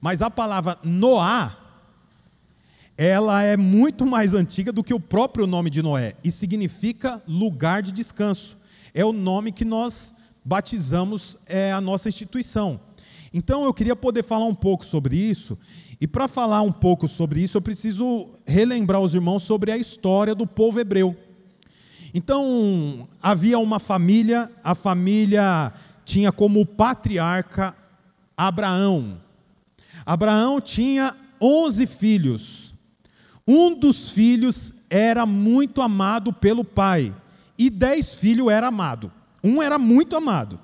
Mas a palavra Noá, ela é muito mais antiga do que o próprio nome de Noé e significa lugar de descanso. É o nome que nós batizamos é, a nossa instituição. Então eu queria poder falar um pouco sobre isso, e para falar um pouco sobre isso, eu preciso relembrar os irmãos sobre a história do povo hebreu. Então, havia uma família, a família tinha como patriarca Abraão. Abraão tinha 11 filhos. Um dos filhos era muito amado pelo pai, e dez filhos era amado. Um era muito amado,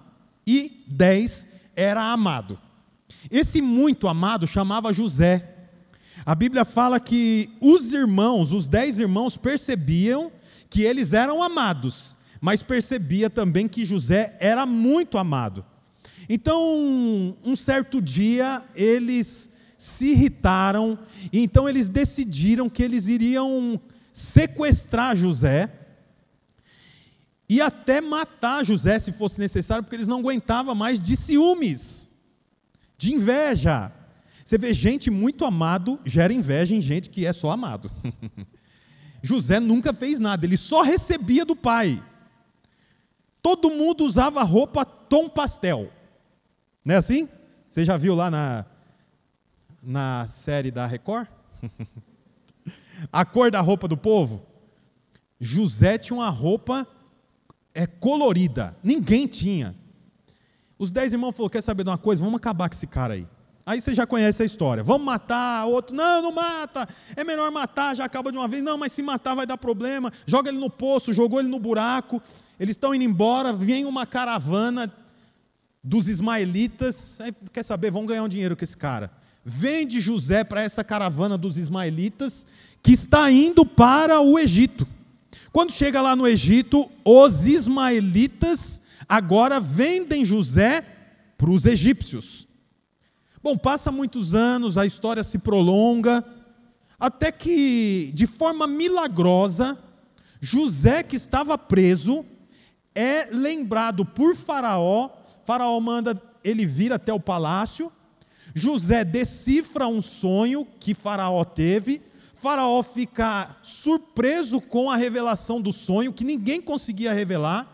e dez era amado. Esse muito amado chamava José. A Bíblia fala que os irmãos, os dez irmãos, percebiam que eles eram amados, mas percebia também que José era muito amado. Então, um certo dia, eles se irritaram, e então eles decidiram que eles iriam sequestrar José e até matar José se fosse necessário, porque eles não aguentavam mais de ciúmes, de inveja. Você vê gente muito amado gera inveja em gente que é só amado. José nunca fez nada, ele só recebia do pai. Todo mundo usava roupa tom pastel. Não é assim? Você já viu lá na, na série da Record? a cor da roupa do povo? José tinha uma roupa é, colorida. Ninguém tinha. Os dez irmãos falaram: quer saber de uma coisa? Vamos acabar com esse cara aí. Aí você já conhece a história. Vamos matar, outro, não, não mata. É melhor matar, já acaba de uma vez. Não, mas se matar vai dar problema. Joga ele no poço, jogou ele no buraco. Eles estão indo embora, vem uma caravana dos ismaelitas. Aí, quer saber, vão ganhar um dinheiro com esse cara. Vende José para essa caravana dos ismaelitas que está indo para o Egito. Quando chega lá no Egito, os ismaelitas agora vendem José para os egípcios. Bom, passa muitos anos, a história se prolonga, até que, de forma milagrosa, José, que estava preso, é lembrado por Faraó. Faraó manda ele vir até o palácio. José decifra um sonho que Faraó teve. Faraó fica surpreso com a revelação do sonho, que ninguém conseguia revelar.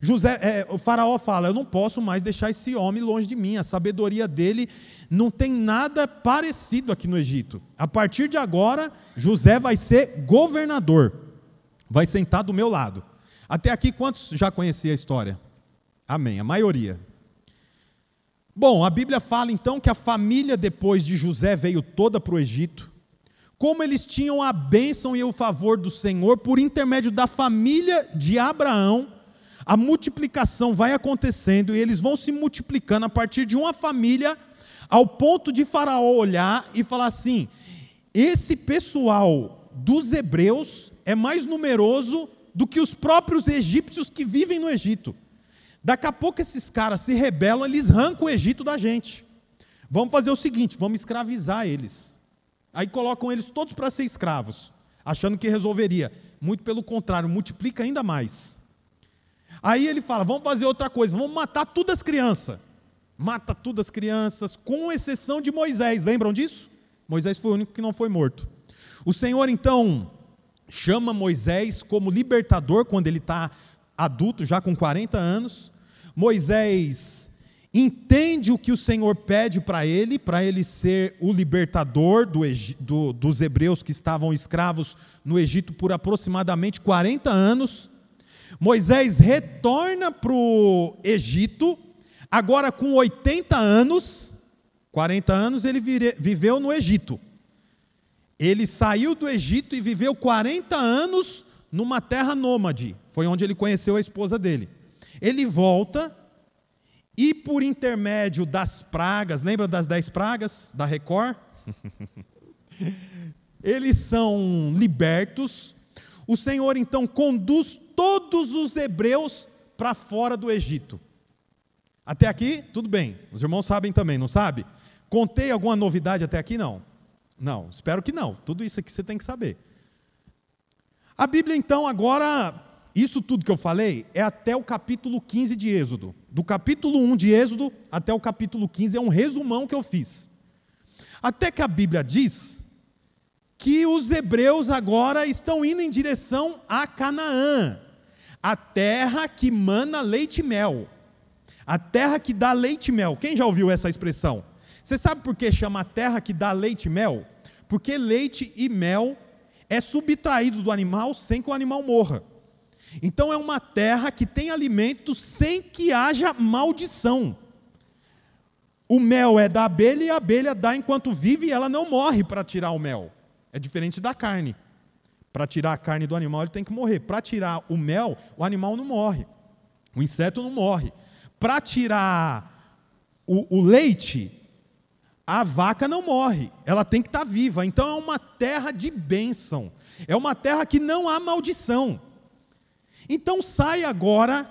José, é, o faraó fala: Eu não posso mais deixar esse homem longe de mim. A sabedoria dele não tem nada parecido aqui no Egito. A partir de agora, José vai ser governador, vai sentar do meu lado. Até aqui, quantos já conheciam a história? Amém, a maioria. Bom, a Bíblia fala então que a família depois de José veio toda para o Egito. Como eles tinham a bênção e o favor do Senhor por intermédio da família de Abraão a multiplicação vai acontecendo e eles vão se multiplicando a partir de uma família, ao ponto de Faraó olhar e falar assim: esse pessoal dos hebreus é mais numeroso do que os próprios egípcios que vivem no Egito. Daqui a pouco esses caras se rebelam, eles arrancam o Egito da gente. Vamos fazer o seguinte: vamos escravizar eles. Aí colocam eles todos para ser escravos, achando que resolveria. Muito pelo contrário, multiplica ainda mais. Aí ele fala: vamos fazer outra coisa, vamos matar todas as crianças. Mata todas as crianças, com exceção de Moisés. Lembram disso? Moisés foi o único que não foi morto. O Senhor então chama Moisés como libertador quando ele está adulto, já com 40 anos. Moisés entende o que o Senhor pede para ele, para ele ser o libertador do, do, dos hebreus que estavam escravos no Egito por aproximadamente 40 anos. Moisés retorna para o Egito, agora com 80 anos, 40 anos ele vire, viveu no Egito. Ele saiu do Egito e viveu 40 anos numa terra nômade, foi onde ele conheceu a esposa dele. Ele volta e, por intermédio das pragas, lembra das dez pragas da Record? Eles são libertos. O Senhor então conduz todos os hebreus para fora do Egito. Até aqui, tudo bem. Os irmãos sabem também, não sabe? Contei alguma novidade até aqui? Não. Não, espero que não. Tudo isso aqui você tem que saber. A Bíblia, então, agora, isso tudo que eu falei é até o capítulo 15 de Êxodo. Do capítulo 1 de Êxodo até o capítulo 15 é um resumão que eu fiz. Até que a Bíblia diz que os hebreus agora estão indo em direção a Canaã, a terra que mana leite e mel. A terra que dá leite e mel. Quem já ouviu essa expressão? Você sabe por que chama a terra que dá leite e mel? Porque leite e mel é subtraído do animal sem que o animal morra. Então é uma terra que tem alimento sem que haja maldição. O mel é da abelha e a abelha dá enquanto vive e ela não morre para tirar o mel. É diferente da carne. Para tirar a carne do animal, ele tem que morrer. Para tirar o mel, o animal não morre. O inseto não morre. Para tirar o, o, leite, a vaca não morre. Ela tem que estar tá viva. Então é uma terra de bênção. É uma terra que não há maldição. Então sai agora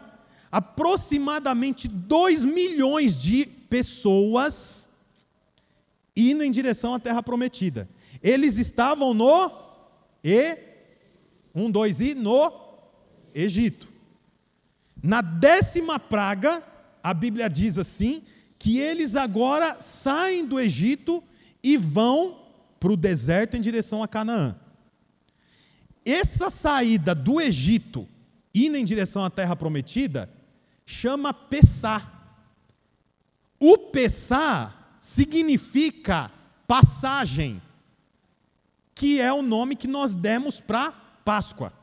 aproximadamente 2 milhões de pessoas indo em direção à terra prometida. Eles estavam no e um, dois e no Egito. Na décima praga, a Bíblia diz assim que eles agora saem do Egito e vão para o deserto em direção a Canaã. Essa saída do Egito indo em direção à terra prometida, chama Pessá. O Pessá significa passagem, que é o nome que nós demos para Páscoa.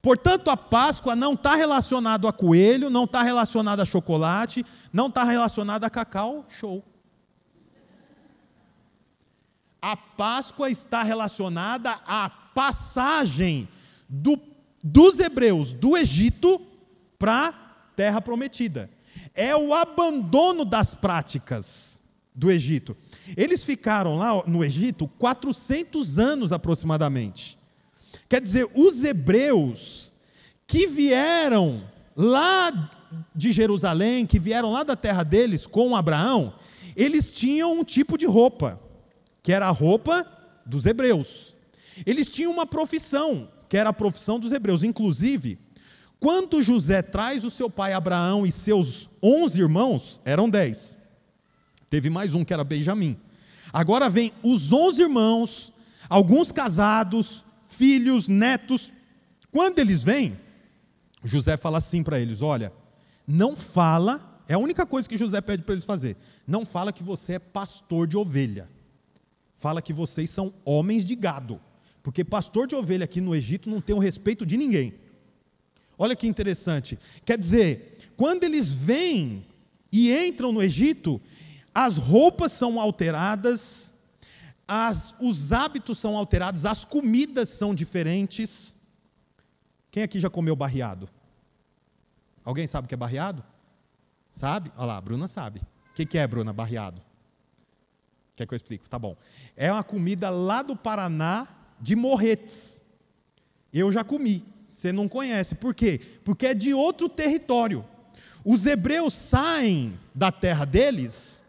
Portanto, a Páscoa não está relacionada a coelho, não está relacionada a chocolate, não está relacionada a cacau, show. A Páscoa está relacionada à passagem do dos hebreus do Egito para a terra prometida. É o abandono das práticas do Egito. Eles ficaram lá no Egito 400 anos aproximadamente. Quer dizer, os hebreus que vieram lá de Jerusalém, que vieram lá da terra deles com Abraão, eles tinham um tipo de roupa, que era a roupa dos hebreus. Eles tinham uma profissão, que era a profissão dos hebreus. Inclusive, quando José traz o seu pai Abraão e seus onze irmãos, eram dez. Teve mais um que era Benjamim. Agora vem os onze irmãos, alguns casados, filhos, netos. Quando eles vêm, José fala assim para eles: Olha, não fala, é a única coisa que José pede para eles fazer. Não fala que você é pastor de ovelha. Fala que vocês são homens de gado. Porque pastor de ovelha aqui no Egito não tem o respeito de ninguém. Olha que interessante. Quer dizer, quando eles vêm e entram no Egito, as roupas são alteradas, as, os hábitos são alterados, as comidas são diferentes. Quem aqui já comeu barreado? Alguém sabe o que é barreado? Sabe? Olha lá, a Bruna sabe. O que é, Bruna, barreado? Quer que eu explique? Tá bom. É uma comida lá do Paraná, de morretes. Eu já comi. Você não conhece. Por quê? Porque é de outro território. Os hebreus saem da terra deles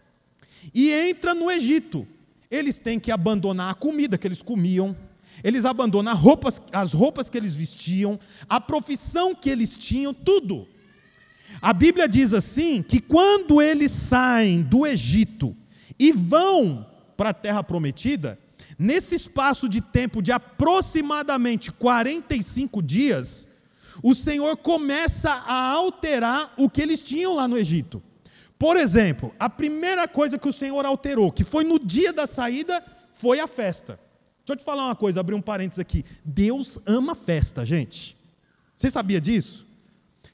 e entram no Egito. Eles têm que abandonar a comida que eles comiam, eles abandonam roupas, as roupas que eles vestiam, a profissão que eles tinham, tudo. A Bíblia diz assim: que quando eles saem do Egito e vão para a terra prometida, Nesse espaço de tempo de aproximadamente 45 dias, o Senhor começa a alterar o que eles tinham lá no Egito. Por exemplo, a primeira coisa que o Senhor alterou, que foi no dia da saída, foi a festa. Deixa eu te falar uma coisa, abrir um parênteses aqui. Deus ama festa, gente. Você sabia disso?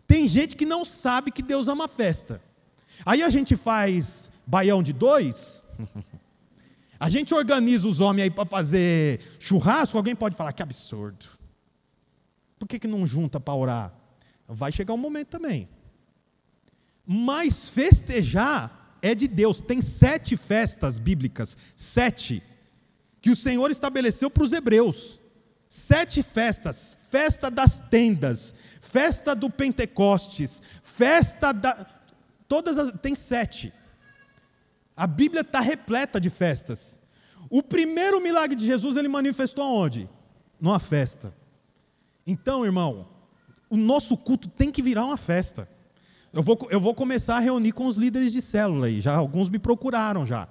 Tem gente que não sabe que Deus ama festa. Aí a gente faz baião de dois. A gente organiza os homens aí para fazer churrasco, alguém pode falar que absurdo. Por que, que não junta para orar? Vai chegar um momento também. Mas festejar é de Deus. Tem sete festas bíblicas, sete, que o Senhor estabeleceu para os hebreus. Sete festas: festa das tendas, festa do Pentecostes, festa da. Todas as. Tem sete. A Bíblia está repleta de festas. O primeiro milagre de Jesus ele manifestou aonde? Numa festa. Então, irmão, o nosso culto tem que virar uma festa. Eu vou, eu vou começar a reunir com os líderes de célula aí. Já alguns me procuraram já.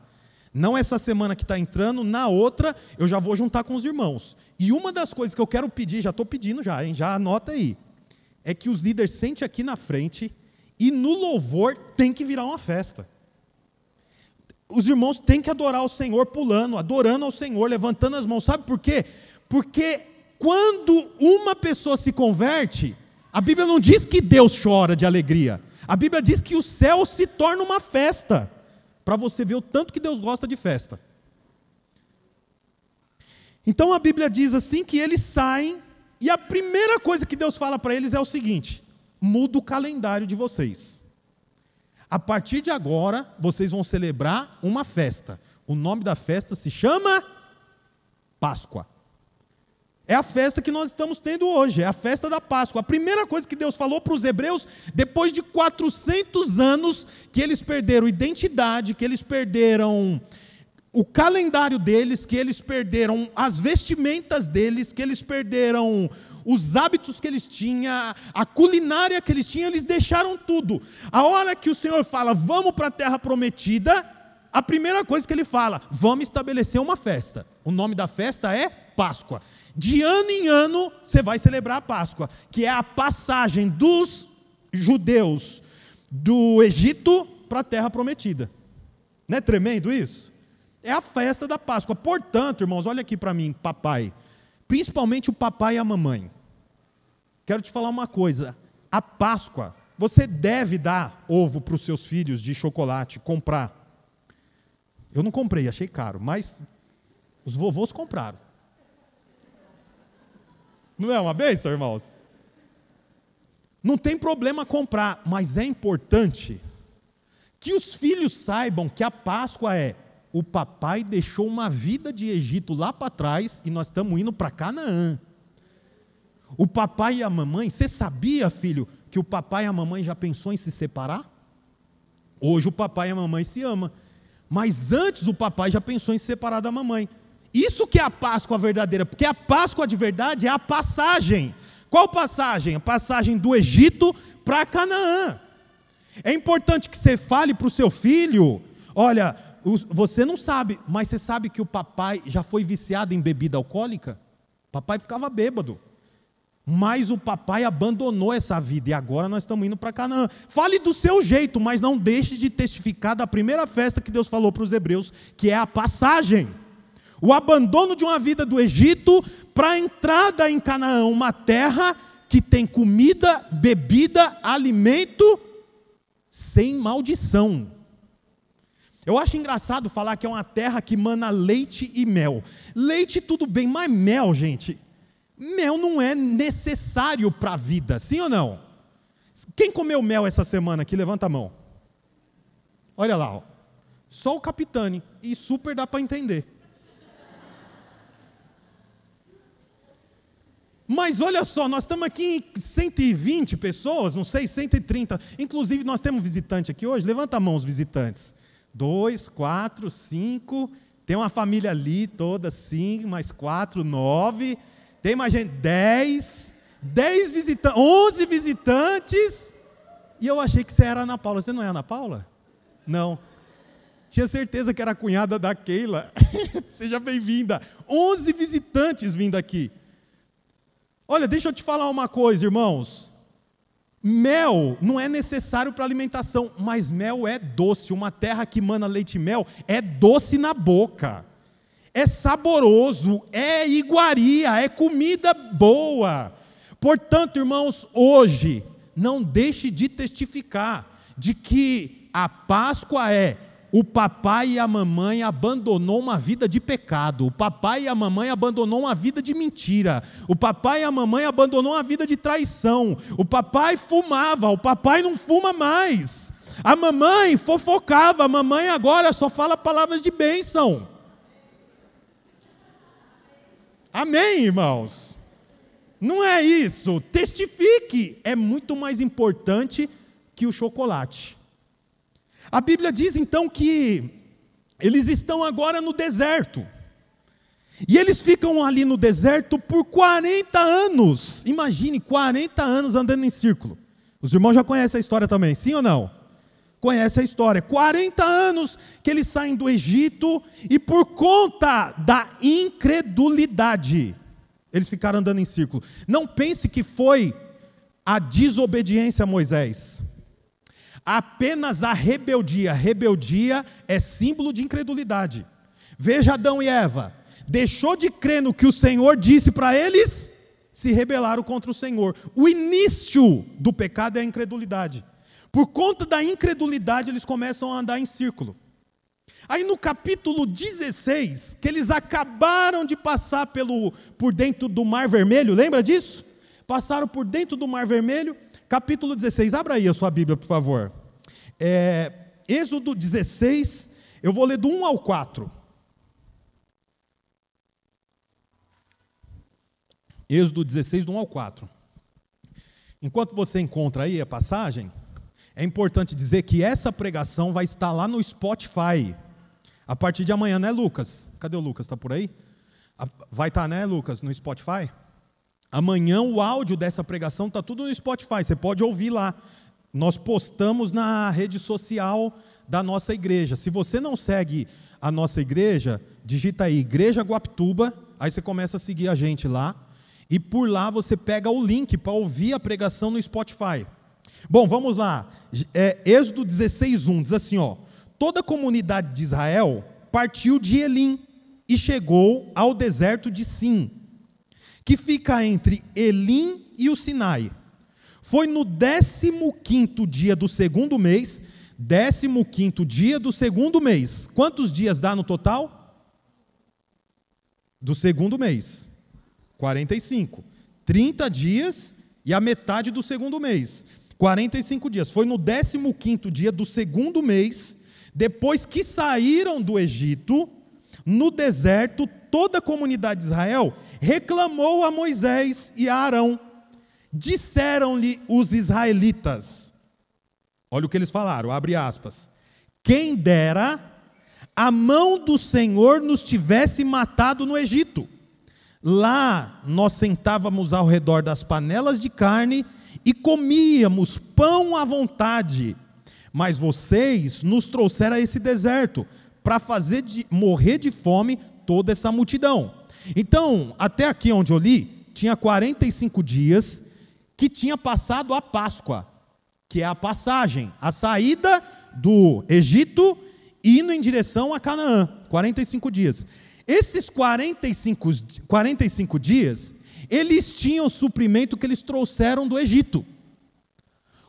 Não essa semana que está entrando, na outra eu já vou juntar com os irmãos. E uma das coisas que eu quero pedir, já estou pedindo já, hein, já anota aí, é que os líderes sentem aqui na frente e no louvor tem que virar uma festa. Os irmãos têm que adorar o Senhor pulando, adorando ao Senhor, levantando as mãos. Sabe por quê? Porque quando uma pessoa se converte, a Bíblia não diz que Deus chora de alegria. A Bíblia diz que o céu se torna uma festa. Para você ver o tanto que Deus gosta de festa. Então a Bíblia diz assim que eles saem e a primeira coisa que Deus fala para eles é o seguinte: muda o calendário de vocês. A partir de agora, vocês vão celebrar uma festa. O nome da festa se chama Páscoa. É a festa que nós estamos tendo hoje, é a festa da Páscoa. A primeira coisa que Deus falou para os hebreus, depois de 400 anos que eles perderam identidade, que eles perderam o calendário deles, que eles perderam as vestimentas deles, que eles perderam os hábitos que eles tinham, a culinária que eles tinham, eles deixaram tudo. A hora que o Senhor fala, vamos para a terra prometida, a primeira coisa que ele fala, vamos estabelecer uma festa. O nome da festa é Páscoa. De ano em ano, você vai celebrar a Páscoa, que é a passagem dos judeus do Egito para a terra prometida. Não é tremendo isso? É a festa da Páscoa. Portanto, irmãos, olha aqui para mim, papai. Principalmente o papai e a mamãe. Quero te falar uma coisa. A Páscoa, você deve dar ovo para os seus filhos de chocolate, comprar. Eu não comprei, achei caro, mas os vovôs compraram. Não é uma bênção, irmãos? Não tem problema comprar, mas é importante que os filhos saibam que a Páscoa é o papai deixou uma vida de Egito lá para trás e nós estamos indo para Canaã. O papai e a mamãe, você sabia, filho, que o papai e a mamãe já pensou em se separar? Hoje o papai e a mamãe se amam. Mas antes o papai já pensou em se separar da mamãe. Isso que é a Páscoa verdadeira, porque a Páscoa de verdade é a passagem. Qual passagem? A passagem do Egito para Canaã. É importante que você fale para o seu filho: olha, você não sabe, mas você sabe que o papai já foi viciado em bebida alcoólica? O papai ficava bêbado. Mas o papai abandonou essa vida e agora nós estamos indo para Canaã. Fale do seu jeito, mas não deixe de testificar da primeira festa que Deus falou para os hebreus, que é a passagem. O abandono de uma vida do Egito para a entrada em Canaã, uma terra que tem comida, bebida, alimento sem maldição. Eu acho engraçado falar que é uma terra que mana leite e mel. Leite tudo bem, mas mel, gente, Mel não é necessário para a vida, sim ou não? Quem comeu mel essa semana aqui, levanta a mão. Olha lá, ó. só o capitane, e super dá para entender. Mas olha só, nós estamos aqui em 120 pessoas, não sei, 130. Inclusive, nós temos visitante aqui hoje. Levanta a mão os visitantes. Dois, quatro, cinco. Tem uma família ali toda, cinco, mais quatro, nove. Tem mais gente? Dez. Dez visitantes, onze visitantes. E eu achei que você era Ana Paula. Você não é Ana Paula? Não. Tinha certeza que era a cunhada da Keila. Seja bem-vinda. Onze visitantes vindo aqui. Olha, deixa eu te falar uma coisa, irmãos. Mel não é necessário para alimentação, mas mel é doce. Uma terra que mana leite e mel é doce na boca é saboroso, é iguaria, é comida boa. Portanto, irmãos, hoje, não deixe de testificar de que a Páscoa é o papai e a mamãe abandonou uma vida de pecado. O papai e a mamãe abandonou uma vida de mentira. O papai e a mamãe abandonou uma vida de traição. O papai fumava, o papai não fuma mais. A mamãe fofocava, a mamãe agora só fala palavras de bênção. Amém, irmãos? Não é isso. Testifique é muito mais importante que o chocolate. A Bíblia diz então que eles estão agora no deserto. E eles ficam ali no deserto por 40 anos. Imagine, 40 anos andando em círculo. Os irmãos já conhecem a história também, sim ou não? conhece a história. 40 anos que eles saem do Egito e por conta da incredulidade, eles ficaram andando em círculo. Não pense que foi a desobediência a Moisés. Apenas a rebeldia. Rebeldia é símbolo de incredulidade. Veja Adão e Eva. Deixou de crer no que o Senhor disse para eles, se rebelaram contra o Senhor. O início do pecado é a incredulidade. Por conta da incredulidade, eles começam a andar em círculo. Aí no capítulo 16, que eles acabaram de passar pelo, por dentro do Mar Vermelho, lembra disso? Passaram por dentro do Mar Vermelho, capítulo 16. Abra aí a sua Bíblia, por favor. É, Êxodo 16, eu vou ler do 1 ao 4. Êxodo 16, do 1 ao 4. Enquanto você encontra aí a passagem, é importante dizer que essa pregação vai estar lá no Spotify. A partir de amanhã, né, Lucas? Cadê o Lucas? Está por aí? Vai estar, né, Lucas, no Spotify? Amanhã o áudio dessa pregação está tudo no Spotify. Você pode ouvir lá. Nós postamos na rede social da nossa igreja. Se você não segue a nossa igreja, digita aí Igreja Guaptuba, aí você começa a seguir a gente lá. E por lá você pega o link para ouvir a pregação no Spotify. Bom, vamos lá. É, Êxodo 16:1 diz assim, ó: Toda a comunidade de Israel partiu de Elim e chegou ao deserto de Sim, que fica entre Elim e o Sinai. Foi no 15 dia do segundo mês, 15 dia do segundo mês. Quantos dias dá no total? Do segundo mês. 45. 30 dias e a metade do segundo mês. 45 dias. Foi no 15 dia do segundo mês, depois que saíram do Egito, no deserto, toda a comunidade de Israel reclamou a Moisés e a Arão. Disseram-lhe os israelitas: Olha o que eles falaram, abre aspas. Quem dera a mão do Senhor nos tivesse matado no Egito. Lá nós sentávamos ao redor das panelas de carne e comíamos pão à vontade. Mas vocês nos trouxeram a esse deserto para fazer de, morrer de fome toda essa multidão. Então, até aqui onde eu li, tinha 45 dias que tinha passado a Páscoa, que é a passagem, a saída do Egito indo em direção a Canaã, 45 dias. Esses 45, 45 dias eles tinham o suprimento que eles trouxeram do Egito.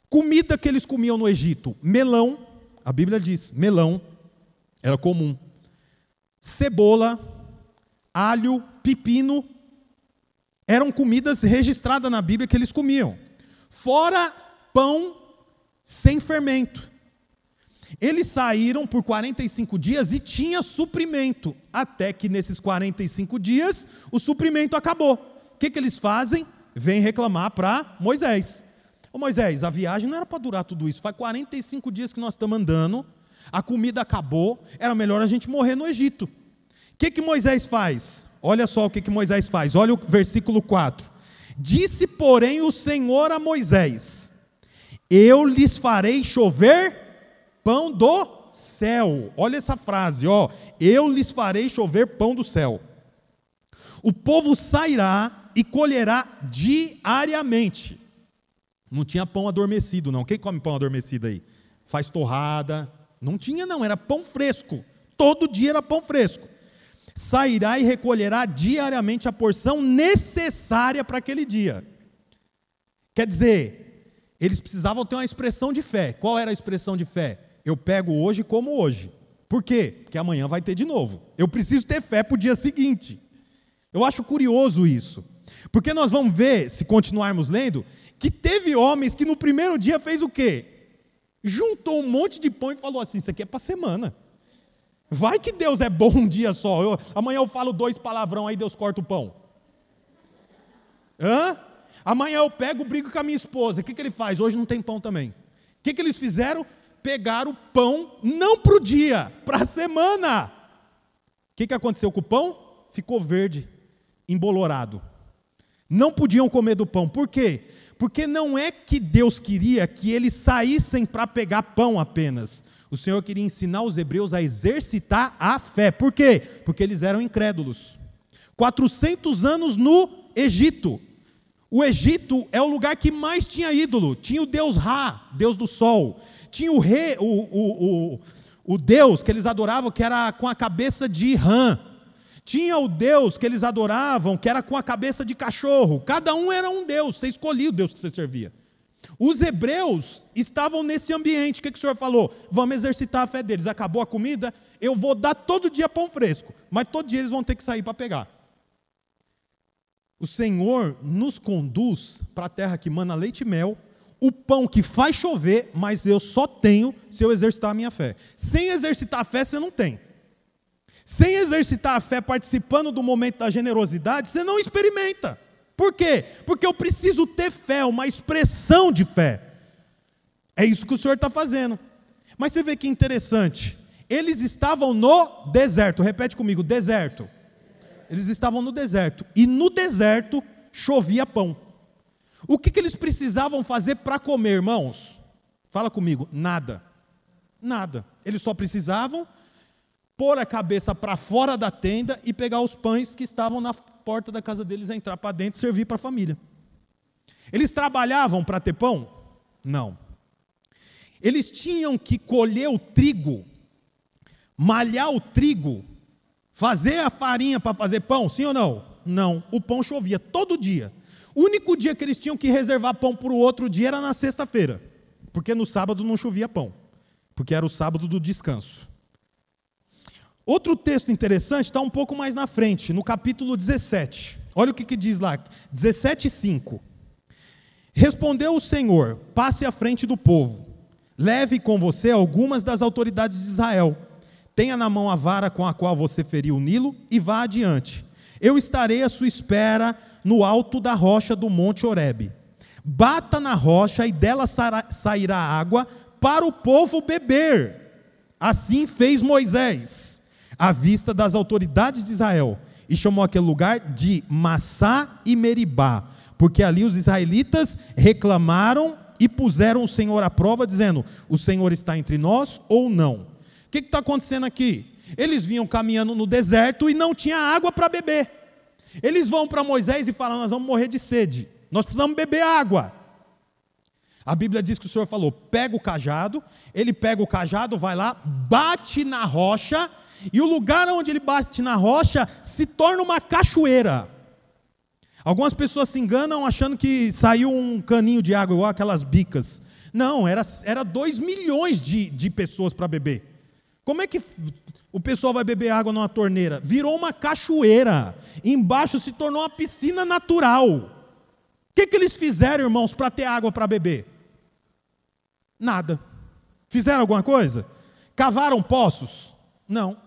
Comida que eles comiam no Egito: melão, a Bíblia diz, melão, era comum. Cebola, alho, pepino, eram comidas registradas na Bíblia que eles comiam. Fora pão sem fermento. Eles saíram por 45 dias e tinha suprimento, até que nesses 45 dias o suprimento acabou que, que eles fazem? Vêm reclamar para Moisés. Ô Moisés, a viagem não era para durar tudo isso. Faz 45 dias que nós estamos andando, a comida acabou, era melhor a gente morrer no Egito. O que, que Moisés faz? Olha só o que, que Moisés faz. Olha o versículo 4. Disse, porém, o Senhor a Moisés: Eu lhes farei chover pão do céu. Olha essa frase, ó. Eu lhes farei chover pão do céu. O povo sairá e colherá diariamente. Não tinha pão adormecido, não. Quem come pão adormecido aí? Faz torrada. Não tinha, não, era pão fresco. Todo dia era pão fresco. Sairá e recolherá diariamente a porção necessária para aquele dia. Quer dizer, eles precisavam ter uma expressão de fé. Qual era a expressão de fé? Eu pego hoje como hoje. Por quê? Porque amanhã vai ter de novo. Eu preciso ter fé para o dia seguinte. Eu acho curioso isso. Porque nós vamos ver, se continuarmos lendo, que teve homens que no primeiro dia fez o quê? Juntou um monte de pão e falou assim: Isso aqui é para semana. Vai que Deus é bom um dia só. Eu, amanhã eu falo dois palavrão, aí Deus corta o pão. Hã? Amanhã eu pego, brigo com a minha esposa. O que, que ele faz? Hoje não tem pão também. O que, que eles fizeram? Pegaram o pão, não para o dia, para a semana. O que, que aconteceu com o pão? Ficou verde, embolorado. Não podiam comer do pão. Por quê? Porque não é que Deus queria que eles saíssem para pegar pão apenas. O Senhor queria ensinar os hebreus a exercitar a fé. Por quê? Porque eles eram incrédulos. 400 anos no Egito. O Egito é o lugar que mais tinha ídolo. Tinha o deus Ra, deus do sol. Tinha o, rei, o, o, o, o deus que eles adoravam, que era com a cabeça de rã. Tinha o deus que eles adoravam, que era com a cabeça de cachorro. Cada um era um deus, você escolhia o deus que você servia. Os hebreus estavam nesse ambiente. O que, que o Senhor falou? Vamos exercitar a fé deles. Acabou a comida, eu vou dar todo dia pão fresco, mas todo dia eles vão ter que sair para pegar. O Senhor nos conduz para a terra que mana leite e mel, o pão que faz chover, mas eu só tenho se eu exercitar a minha fé. Sem exercitar a fé, você não tem. Sem exercitar a fé participando do momento da generosidade, você não experimenta. Por quê? Porque eu preciso ter fé, uma expressão de fé. É isso que o Senhor está fazendo. Mas você vê que interessante. Eles estavam no deserto. Repete comigo: deserto. Eles estavam no deserto. E no deserto chovia pão. O que, que eles precisavam fazer para comer, irmãos? Fala comigo, nada. Nada. Eles só precisavam pôr a cabeça para fora da tenda e pegar os pães que estavam na porta da casa deles, entrar para dentro e servir para a família. Eles trabalhavam para ter pão? Não. Eles tinham que colher o trigo, malhar o trigo Fazer a farinha para fazer pão, sim ou não? Não. O pão chovia todo dia. O único dia que eles tinham que reservar pão para o outro dia era na sexta-feira, porque no sábado não chovia pão, porque era o sábado do descanso. Outro texto interessante está um pouco mais na frente, no capítulo 17. Olha o que, que diz lá, 17,5. Respondeu o Senhor: passe à frente do povo, leve com você algumas das autoridades de Israel Tenha na mão a vara com a qual você feriu o Nilo e vá adiante. Eu estarei à sua espera no alto da rocha do Monte Horebe. Bata na rocha e dela sairá água para o povo beber. Assim fez Moisés, à vista das autoridades de Israel, e chamou aquele lugar de Massá e Meribá, porque ali os israelitas reclamaram e puseram o Senhor à prova, dizendo: O Senhor está entre nós ou não? O que está acontecendo aqui? Eles vinham caminhando no deserto e não tinha água para beber. Eles vão para Moisés e falam: Nós vamos morrer de sede, nós precisamos beber água. A Bíblia diz que o Senhor falou: pega o cajado, ele pega o cajado, vai lá, bate na rocha, e o lugar onde ele bate na rocha se torna uma cachoeira. Algumas pessoas se enganam achando que saiu um caninho de água, igual aquelas bicas. Não, era, era dois milhões de, de pessoas para beber. Como é que o pessoal vai beber água numa torneira? Virou uma cachoeira. Embaixo se tornou uma piscina natural. O que, que eles fizeram, irmãos, para ter água para beber? Nada. Fizeram alguma coisa? Cavaram poços? Não.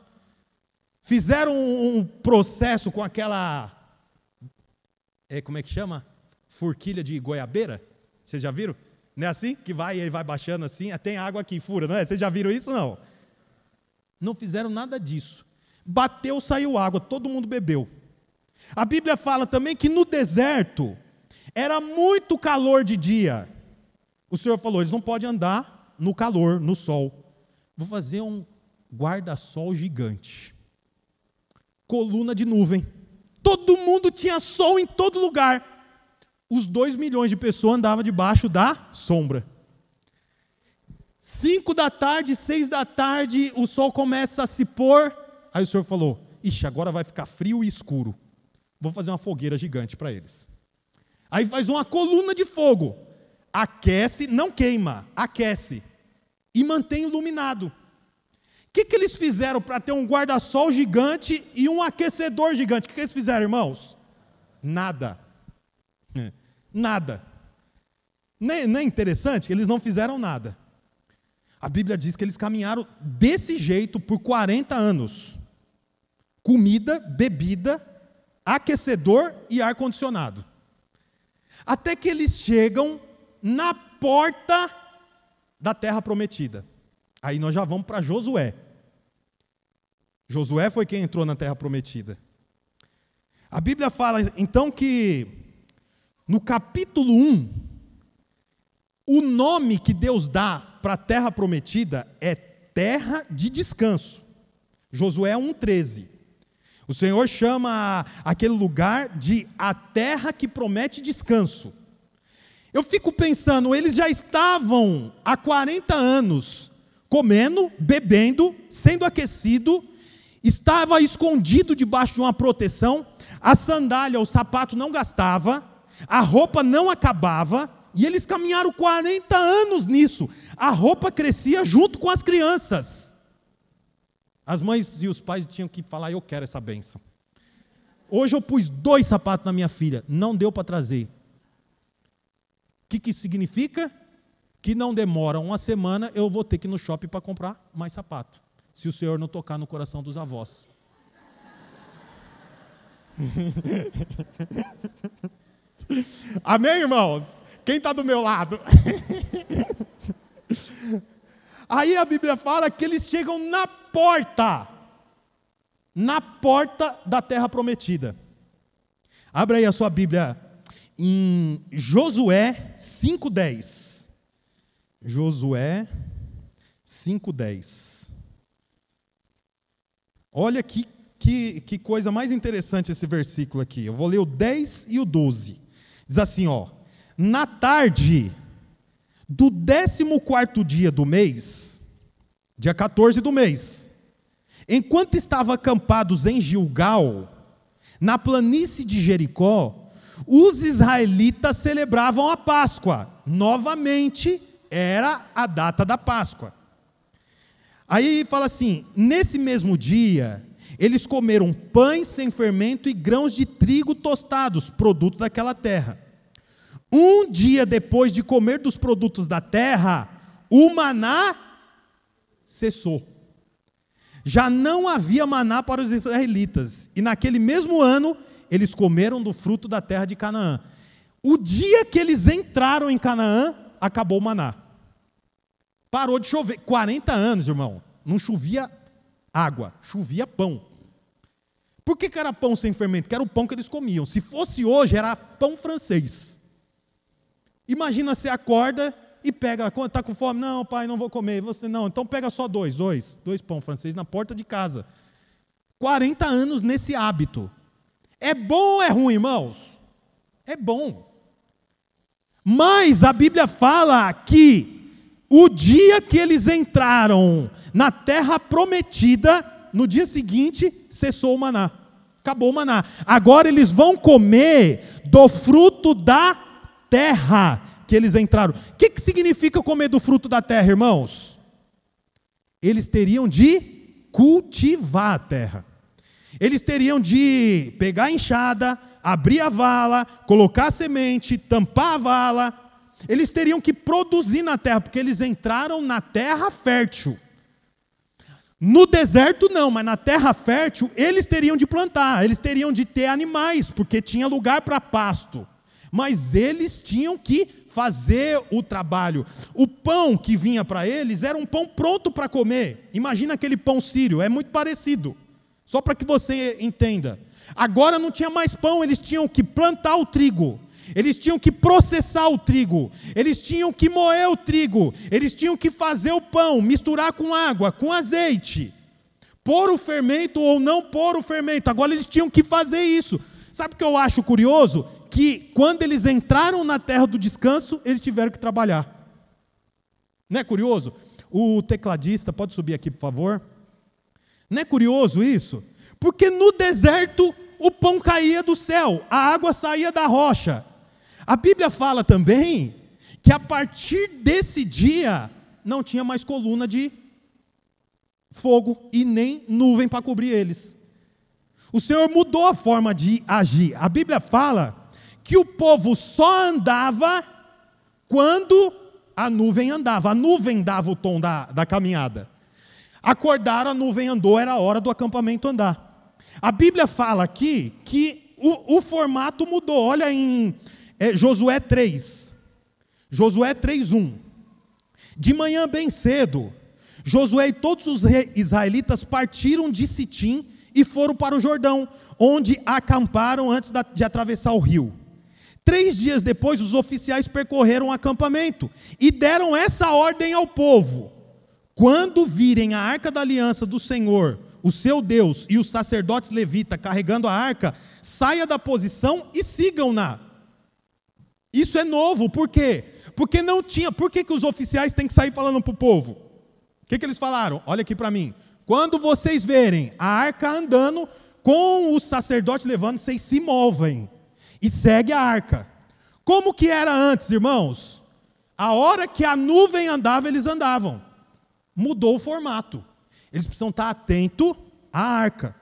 Fizeram um processo com aquela. É, como é que chama? Forquilha de goiabeira? Vocês já viram? Não é assim? Que vai e vai baixando assim, tem água aqui, fura, não é? Vocês já viram isso? Não. Não fizeram nada disso. Bateu, saiu água, todo mundo bebeu. A Bíblia fala também que no deserto era muito calor de dia. O Senhor falou: eles não podem andar no calor, no sol. Vou fazer um guarda-sol gigante. Coluna de nuvem. Todo mundo tinha sol em todo lugar. Os dois milhões de pessoas andavam debaixo da sombra. Cinco da tarde, seis da tarde, o sol começa a se pôr. Aí o senhor falou: Ixi, agora vai ficar frio e escuro. Vou fazer uma fogueira gigante para eles. Aí faz uma coluna de fogo. Aquece, não queima, aquece. E mantém iluminado. O que, que eles fizeram para ter um guarda-sol gigante e um aquecedor gigante? O que, que eles fizeram, irmãos? Nada. Nada. Não é, não é interessante? Eles não fizeram nada. A Bíblia diz que eles caminharam desse jeito por 40 anos: comida, bebida, aquecedor e ar-condicionado. Até que eles chegam na porta da terra prometida. Aí nós já vamos para Josué. Josué foi quem entrou na terra prometida. A Bíblia fala então que no capítulo 1, o nome que Deus dá para a terra prometida é terra de descanso. Josué 1,13. O Senhor chama aquele lugar de a terra que promete descanso. Eu fico pensando, eles já estavam há 40 anos comendo, bebendo, sendo aquecido, estava escondido debaixo de uma proteção, a sandália, o sapato não gastava, a roupa não acabava, e eles caminharam 40 anos nisso. A roupa crescia junto com as crianças. As mães e os pais tinham que falar: Eu quero essa benção. Hoje eu pus dois sapatos na minha filha, não deu para trazer que, que significa? Que não demora uma semana, eu vou ter que ir no shopping para comprar mais sapato. Se o Senhor não tocar no coração dos avós. Amém, irmãos? Quem está do meu lado? Aí a Bíblia fala que eles chegam na porta, na porta da terra prometida. Abra aí a sua Bíblia em Josué 5:10. Josué 5:10. Olha que, que, que coisa mais interessante esse versículo aqui. Eu vou ler o 10 e o 12. Diz assim, ó: Na tarde do 14 dia do mês, dia 14 do mês, enquanto estavam acampados em Gilgal, na planície de Jericó, os israelitas celebravam a Páscoa. Novamente, era a data da Páscoa. Aí fala assim: nesse mesmo dia, eles comeram pães sem fermento e grãos de trigo tostados, produto daquela terra. Um dia depois de comer dos produtos da terra, o maná cessou. Já não havia maná para os israelitas, e naquele mesmo ano eles comeram do fruto da terra de Canaã. O dia que eles entraram em Canaã, acabou o maná. Parou de chover. 40 anos, irmão. Não chovia água, chovia pão. Por que, que era pão sem fermento? Que era o pão que eles comiam. Se fosse hoje, era pão francês. Imagina você acorda e pega, está com fome? Não, pai, não vou comer. Você não, então pega só dois, dois, dois pão francês na porta de casa. 40 anos nesse hábito. É bom ou é ruim, irmãos? É bom. Mas a Bíblia fala que o dia que eles entraram na terra prometida, no dia seguinte, cessou o maná. Acabou o maná. Agora eles vão comer do fruto da terra que eles entraram. O que, que significa comer do fruto da terra, irmãos? Eles teriam de cultivar a terra. Eles teriam de pegar a enxada, abrir a vala, colocar a semente, tampar a vala. Eles teriam que produzir na terra, porque eles entraram na terra fértil. No deserto não, mas na terra fértil eles teriam de plantar, eles teriam de ter animais, porque tinha lugar para pasto. Mas eles tinham que fazer o trabalho. O pão que vinha para eles era um pão pronto para comer. Imagina aquele pão sírio, é muito parecido. Só para que você entenda. Agora não tinha mais pão, eles tinham que plantar o trigo, eles tinham que processar o trigo, eles tinham que moer o trigo, eles tinham que fazer o pão, misturar com água, com azeite, pôr o fermento ou não pôr o fermento. Agora eles tinham que fazer isso. Sabe o que eu acho curioso? Que quando eles entraram na terra do descanso, eles tiveram que trabalhar. Não é curioso? O tecladista, pode subir aqui, por favor? Não é curioso isso? Porque no deserto o pão caía do céu, a água saía da rocha. A Bíblia fala também que a partir desse dia não tinha mais coluna de fogo e nem nuvem para cobrir eles. O Senhor mudou a forma de agir. A Bíblia fala que o povo só andava quando a nuvem andava. A nuvem dava o tom da, da caminhada. Acordaram, a nuvem andou, era a hora do acampamento andar. A Bíblia fala aqui que o, o formato mudou. Olha em é, Josué 3. Josué 3:1. De manhã bem cedo, Josué e todos os israelitas partiram de Sitim e foram para o Jordão, onde acamparam antes de atravessar o rio. Três dias depois, os oficiais percorreram o acampamento e deram essa ordem ao povo: quando virem a arca da aliança do Senhor, o seu Deus, e os sacerdotes levitas carregando a arca, saia da posição e sigam-na. Isso é novo, por quê? Porque não tinha. Por que, que os oficiais têm que sair falando para o povo? O que, que eles falaram? Olha aqui para mim. Quando vocês verem a arca andando, com os sacerdotes levando, vocês se movem e segue a arca. Como que era antes, irmãos? A hora que a nuvem andava, eles andavam. Mudou o formato. Eles precisam estar atentos à arca.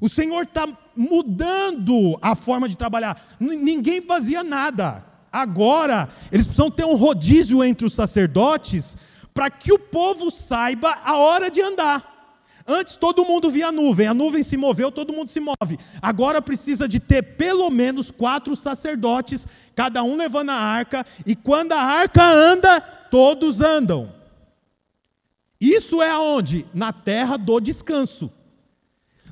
O Senhor está mudando a forma de trabalhar. Ninguém fazia nada. Agora, eles precisam ter um rodízio entre os sacerdotes para que o povo saiba a hora de andar. Antes todo mundo via a nuvem, a nuvem se moveu, todo mundo se move. Agora precisa de ter pelo menos quatro sacerdotes, cada um levando a arca, e quando a arca anda, todos andam. Isso é aonde? Na terra do descanso.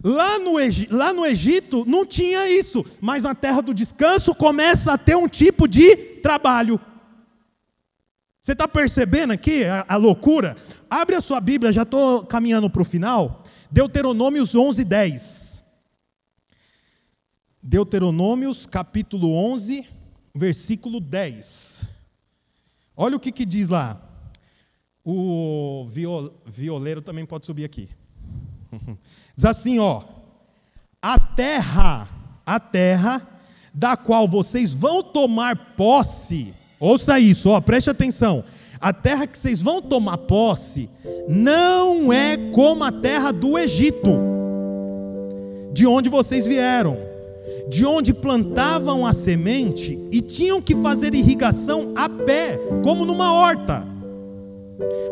Lá no, lá no Egito não tinha isso, mas na terra do descanso começa a ter um tipo de trabalho. Você está percebendo aqui a, a, loucura? Abre a sua Bíblia, já estou caminhando para o final. Deuteronômios 11, 10. Deuteronômios capítulo 11, versículo 10. Olha o que, que diz lá. O viol, violeiro também pode subir aqui. Diz assim, ó: A terra, a terra da qual vocês vão tomar posse Ouça isso, ó, preste atenção. A terra que vocês vão tomar posse não é como a terra do Egito, de onde vocês vieram, de onde plantavam a semente e tinham que fazer irrigação a pé, como numa horta.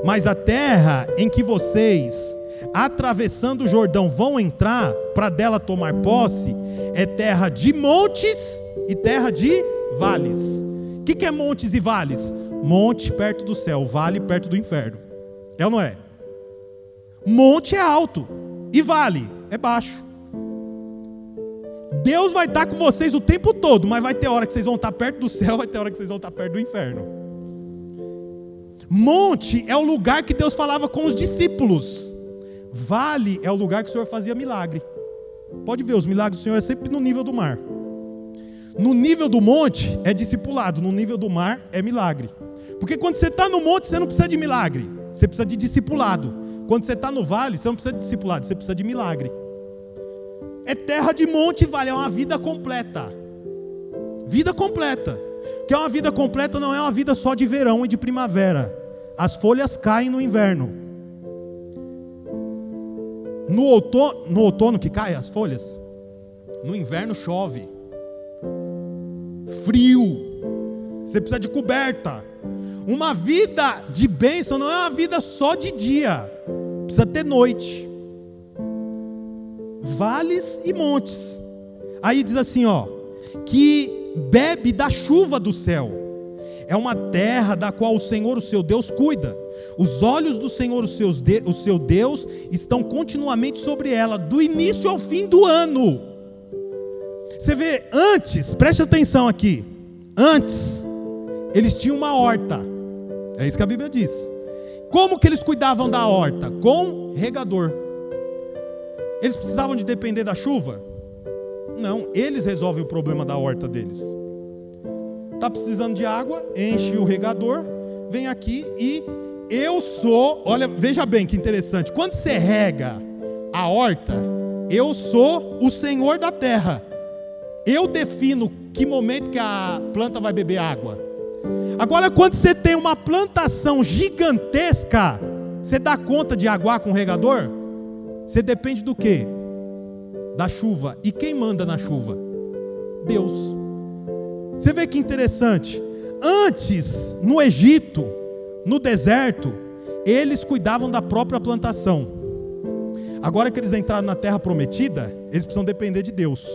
Mas a terra em que vocês, atravessando o Jordão, vão entrar para dela tomar posse, é terra de montes e terra de vales. O que, que é montes e vales? Monte perto do céu, vale perto do inferno. É ou não é? Monte é alto e vale é baixo. Deus vai estar com vocês o tempo todo, mas vai ter hora que vocês vão estar perto do céu, vai ter hora que vocês vão estar perto do inferno. Monte é o lugar que Deus falava com os discípulos. Vale é o lugar que o Senhor fazia milagre. Pode ver, os milagres do Senhor é sempre no nível do mar. No nível do monte é discipulado, no nível do mar é milagre. Porque quando você está no monte, você não precisa de milagre, você precisa de discipulado. Quando você está no vale, você não precisa de discipulado, você precisa de milagre. É terra de monte e vale, é uma vida completa. Vida completa. Que é uma vida completa não é uma vida só de verão e de primavera. As folhas caem no inverno. No outono, no outono que caem as folhas, no inverno chove frio, você precisa de coberta. Uma vida de bênção não é uma vida só de dia, precisa ter noite, vales e montes. Aí diz assim, ó, que bebe da chuva do céu. É uma terra da qual o Senhor, o seu Deus, cuida. Os olhos do Senhor, o, seu Deus, estão continuamente sobre ela, do início ao fim do ano. Você vê, antes, preste atenção aqui. Antes, eles tinham uma horta. É isso que a Bíblia diz. Como que eles cuidavam da horta? Com regador. Eles precisavam de depender da chuva? Não, eles resolvem o problema da horta deles. Está precisando de água, enche o regador, vem aqui e eu sou, olha, veja bem que interessante. Quando você rega a horta, eu sou o Senhor da terra. Eu defino que momento que a planta vai beber água. Agora, quando você tem uma plantação gigantesca, você dá conta de aguar com o regador? Você depende do que? Da chuva. E quem manda na chuva? Deus. Você vê que interessante. Antes, no Egito, no deserto, eles cuidavam da própria plantação. Agora que eles entraram na terra prometida, eles precisam depender de Deus.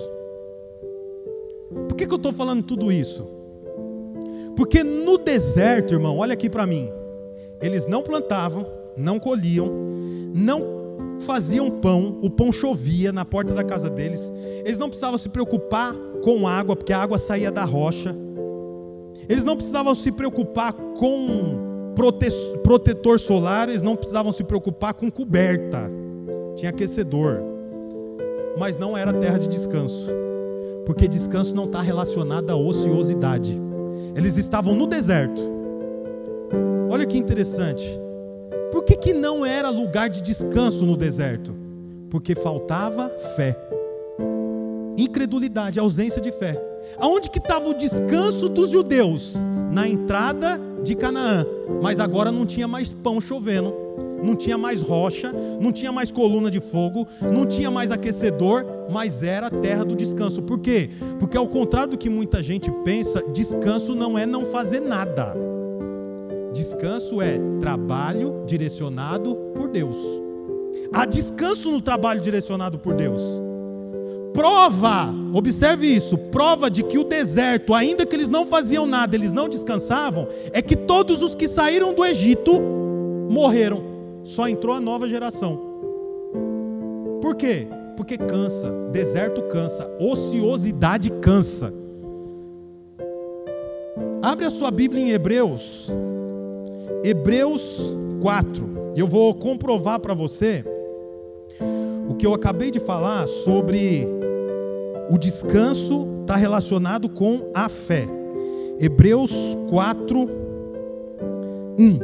Por que, que eu estou falando tudo isso? Porque no deserto, irmão, olha aqui para mim, eles não plantavam, não colhiam, não faziam pão, o pão chovia na porta da casa deles. Eles não precisavam se preocupar com água, porque a água saía da rocha. Eles não precisavam se preocupar com prote protetor solar, eles não precisavam se preocupar com coberta. Tinha aquecedor. Mas não era terra de descanso. Porque descanso não está relacionado à ociosidade. Eles estavam no deserto. Olha que interessante. Por que, que não era lugar de descanso no deserto? Porque faltava fé. Incredulidade, ausência de fé. Aonde que estava o descanso dos judeus? Na entrada de Canaã. Mas agora não tinha mais pão chovendo, não tinha mais rocha, não tinha mais coluna de fogo, não tinha mais aquecedor, mas era a terra do descanso. Por quê? Porque ao contrário do que muita gente pensa, descanso não é não fazer nada. Descanso é trabalho direcionado por Deus. Há descanso no trabalho direcionado por Deus. Prova, observe isso, prova de que o deserto, ainda que eles não faziam nada, eles não descansavam, é que todos os que saíram do Egito morreram. Só entrou a nova geração. Por quê? Porque cansa, deserto cansa, ociosidade cansa. Abre a sua Bíblia em Hebreus, Hebreus 4. Eu vou comprovar para você o que eu acabei de falar sobre o descanso está relacionado com a fé. Hebreus 4, 1.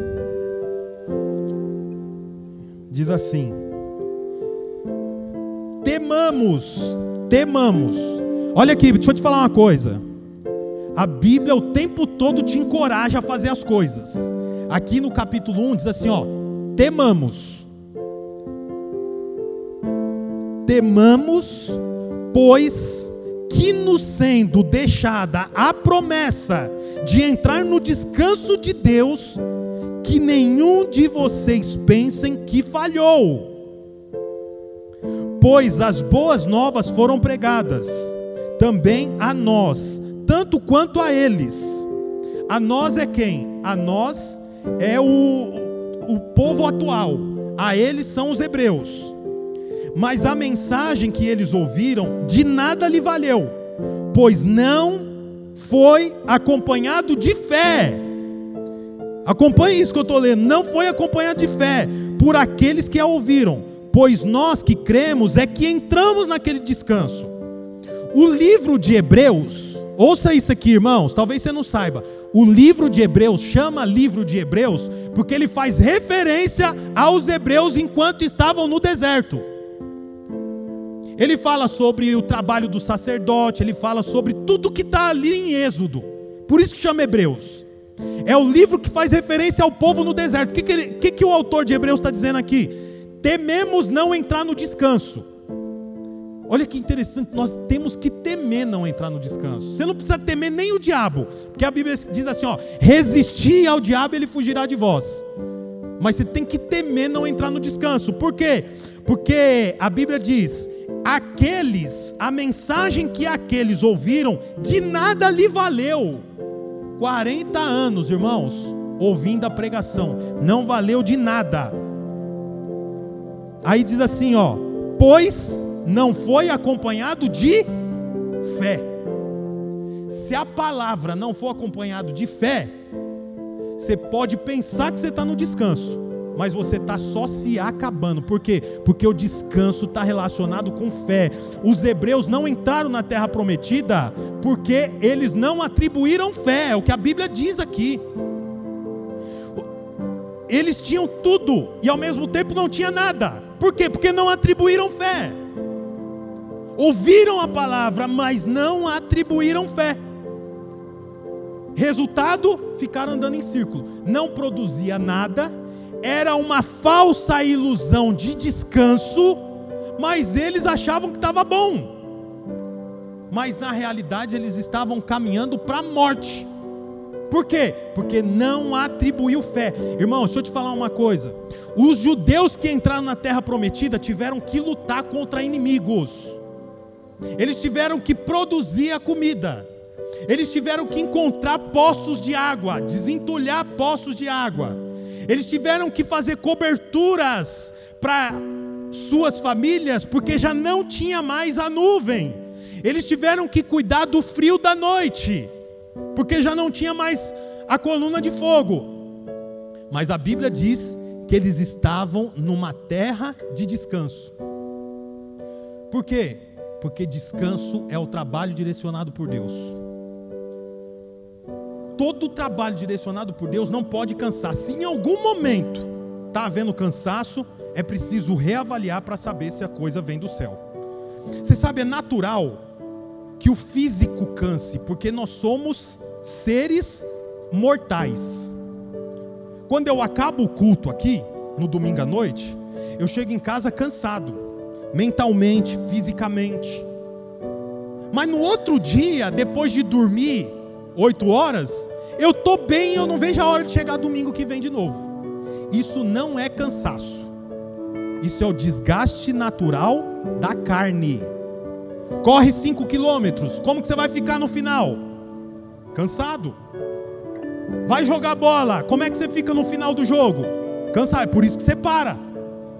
Diz assim: Temamos, temamos. Olha aqui, deixa eu te falar uma coisa. A Bíblia o tempo todo te encoraja a fazer as coisas. Aqui no capítulo 1 diz assim, ó: Temamos. Temamos, pois que nos sendo deixada a promessa de entrar no descanso de Deus, que nenhum de vocês pensem que falhou. Pois as boas novas foram pregadas também a nós, tanto quanto a eles. A nós é quem? A nós é o, o povo atual, a eles são os hebreus. Mas a mensagem que eles ouviram de nada lhe valeu, pois não foi acompanhado de fé. Acompanhe isso que eu estou lendo. Não foi acompanhado de fé por aqueles que a ouviram, pois nós que cremos é que entramos naquele descanso. O livro de Hebreus, ouça isso aqui, irmãos, talvez você não saiba. O livro de Hebreus chama livro de Hebreus porque ele faz referência aos hebreus enquanto estavam no deserto. Ele fala sobre o trabalho do sacerdote, ele fala sobre tudo que está ali em Êxodo. Por isso que chama Hebreus. É o livro que faz referência ao povo no deserto. O que, que, ele, que, que o autor de Hebreus está dizendo aqui? Tememos não entrar no descanso. Olha que interessante, nós temos que temer não entrar no descanso. Você não precisa temer nem o diabo, porque a Bíblia diz assim: ó, resistir ao diabo, ele fugirá de vós. Mas você tem que temer não entrar no descanso. Por quê? Porque a Bíblia diz: aqueles, a mensagem que aqueles ouviram, de nada lhe valeu. 40 anos, irmãos, ouvindo a pregação, não valeu de nada. Aí diz assim, ó, pois não foi acompanhado de fé. Se a palavra não for acompanhado de fé, você pode pensar que você está no descanso, mas você está só se acabando. Por quê? Porque o descanso está relacionado com fé. Os hebreus não entraram na terra prometida porque eles não atribuíram fé, é o que a Bíblia diz aqui. Eles tinham tudo e ao mesmo tempo não tinha nada. Por quê? Porque não atribuíram fé. Ouviram a palavra, mas não atribuíram fé. Resultado, ficaram andando em círculo. Não produzia nada era uma falsa ilusão de descanso, mas eles achavam que estava bom. Mas na realidade eles estavam caminhando para a morte. Por quê? Porque não atribuiu fé. Irmão, deixa eu te falar uma coisa. Os judeus que entraram na terra prometida tiveram que lutar contra inimigos. Eles tiveram que produzir a comida. Eles tiveram que encontrar poços de água, desentulhar poços de água. Eles tiveram que fazer coberturas para suas famílias porque já não tinha mais a nuvem. Eles tiveram que cuidar do frio da noite, porque já não tinha mais a coluna de fogo. Mas a Bíblia diz que eles estavam numa terra de descanso. Por quê? Porque descanso é o trabalho direcionado por Deus. Todo trabalho direcionado por Deus não pode cansar. Se em algum momento está havendo cansaço, é preciso reavaliar para saber se a coisa vem do céu. Você sabe, é natural que o físico canse, porque nós somos seres mortais. Quando eu acabo o culto aqui, no domingo à noite, eu chego em casa cansado, mentalmente, fisicamente. Mas no outro dia, depois de dormir oito horas, eu estou bem eu não vejo a hora de chegar domingo que vem de novo. Isso não é cansaço. Isso é o desgaste natural da carne. Corre cinco quilômetros, como que você vai ficar no final? Cansado. Vai jogar bola, como é que você fica no final do jogo? Cansado, é por isso que você para.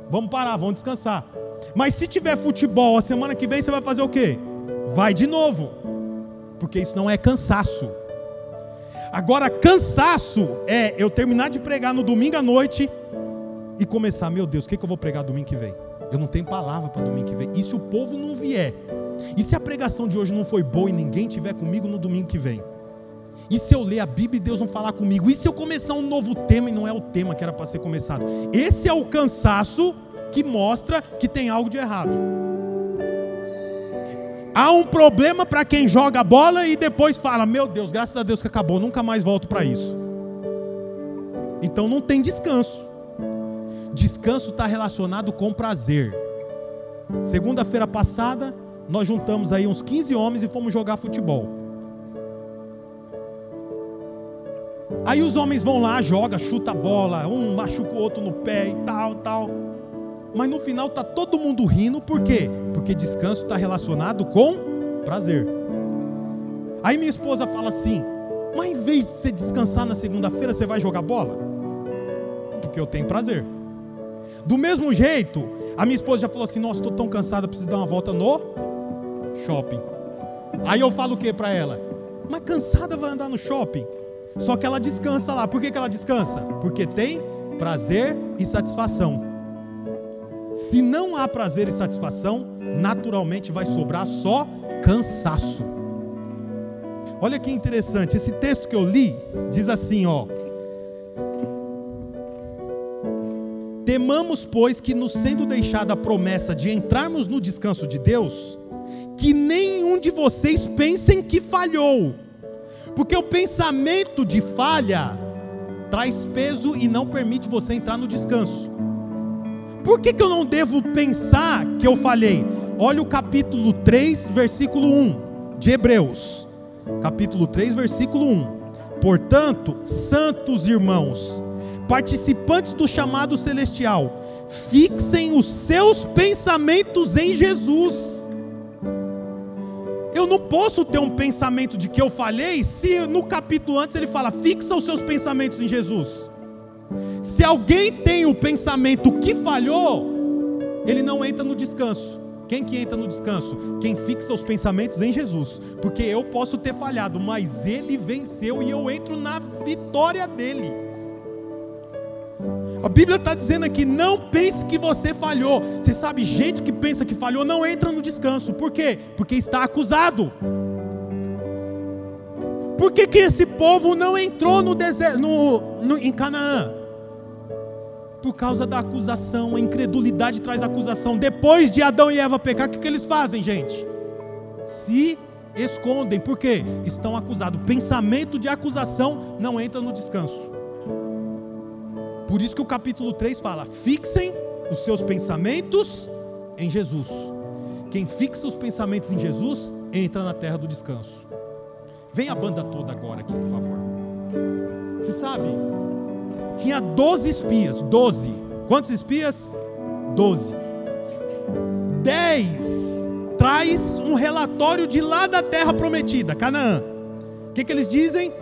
Vamos parar, vamos descansar. Mas se tiver futebol a semana que vem, você vai fazer o quê? Vai de novo. Porque isso não é cansaço. Agora, cansaço é eu terminar de pregar no domingo à noite e começar, meu Deus, o que, que eu vou pregar domingo que vem? Eu não tenho palavra para domingo que vem. E se o povo não vier? E se a pregação de hoje não foi boa e ninguém tiver comigo no domingo que vem? E se eu ler a Bíblia e Deus não falar comigo? E se eu começar um novo tema e não é o tema que era para ser começado? Esse é o cansaço que mostra que tem algo de errado. Há um problema para quem joga a bola e depois fala: Meu Deus, graças a Deus que acabou, nunca mais volto para isso. Então não tem descanso. Descanso está relacionado com prazer. Segunda-feira passada, nós juntamos aí uns 15 homens e fomos jogar futebol. Aí os homens vão lá, joga, chuta a bola, um machuca o outro no pé e tal, tal. Mas no final tá todo mundo rindo, por quê? Porque descanso está relacionado com prazer. Aí minha esposa fala assim: Mas em vez de você descansar na segunda-feira, você vai jogar bola? Porque eu tenho prazer. Do mesmo jeito, a minha esposa já falou assim: Nossa, estou tão cansada, preciso dar uma volta no shopping. Aí eu falo o que para ela? Mas cansada vai andar no shopping. Só que ela descansa lá. Por que, que ela descansa? Porque tem prazer e satisfação. Se não há prazer e satisfação, naturalmente vai sobrar só cansaço. Olha que interessante, esse texto que eu li diz assim, ó: Temamos, pois, que nos sendo deixada a promessa de entrarmos no descanso de Deus, que nenhum de vocês pensem que falhou. Porque o pensamento de falha traz peso e não permite você entrar no descanso. Por que, que eu não devo pensar que eu falhei? Olha o capítulo 3, versículo 1 de Hebreus. Capítulo 3, versículo 1. Portanto, santos irmãos, participantes do chamado celestial, fixem os seus pensamentos em Jesus. Eu não posso ter um pensamento de que eu falhei se no capítulo antes ele fala: fixa os seus pensamentos em Jesus. Se alguém tem o pensamento que falhou, ele não entra no descanso. Quem que entra no descanso? Quem fixa os pensamentos em Jesus. Porque eu posso ter falhado, mas ele venceu e eu entro na vitória dele. A Bíblia está dizendo aqui: não pense que você falhou. Você sabe, gente que pensa que falhou não entra no descanso. Por quê? Porque está acusado. Por que, que esse povo não entrou no deserto, no, no, em Canaã? Por causa da acusação, a incredulidade traz acusação. Depois de Adão e Eva pecar, o que, que eles fazem, gente? Se escondem, por quê? Estão acusados. Pensamento de acusação não entra no descanso. Por isso que o capítulo 3 fala: fixem os seus pensamentos em Jesus. Quem fixa os pensamentos em Jesus entra na terra do descanso. Vem a banda toda agora aqui, por favor. Você sabe? Tinha 12 espias, 12. Quantos espias? 12. 10 traz um relatório de lá da terra prometida, Canaã. O que, que eles dizem?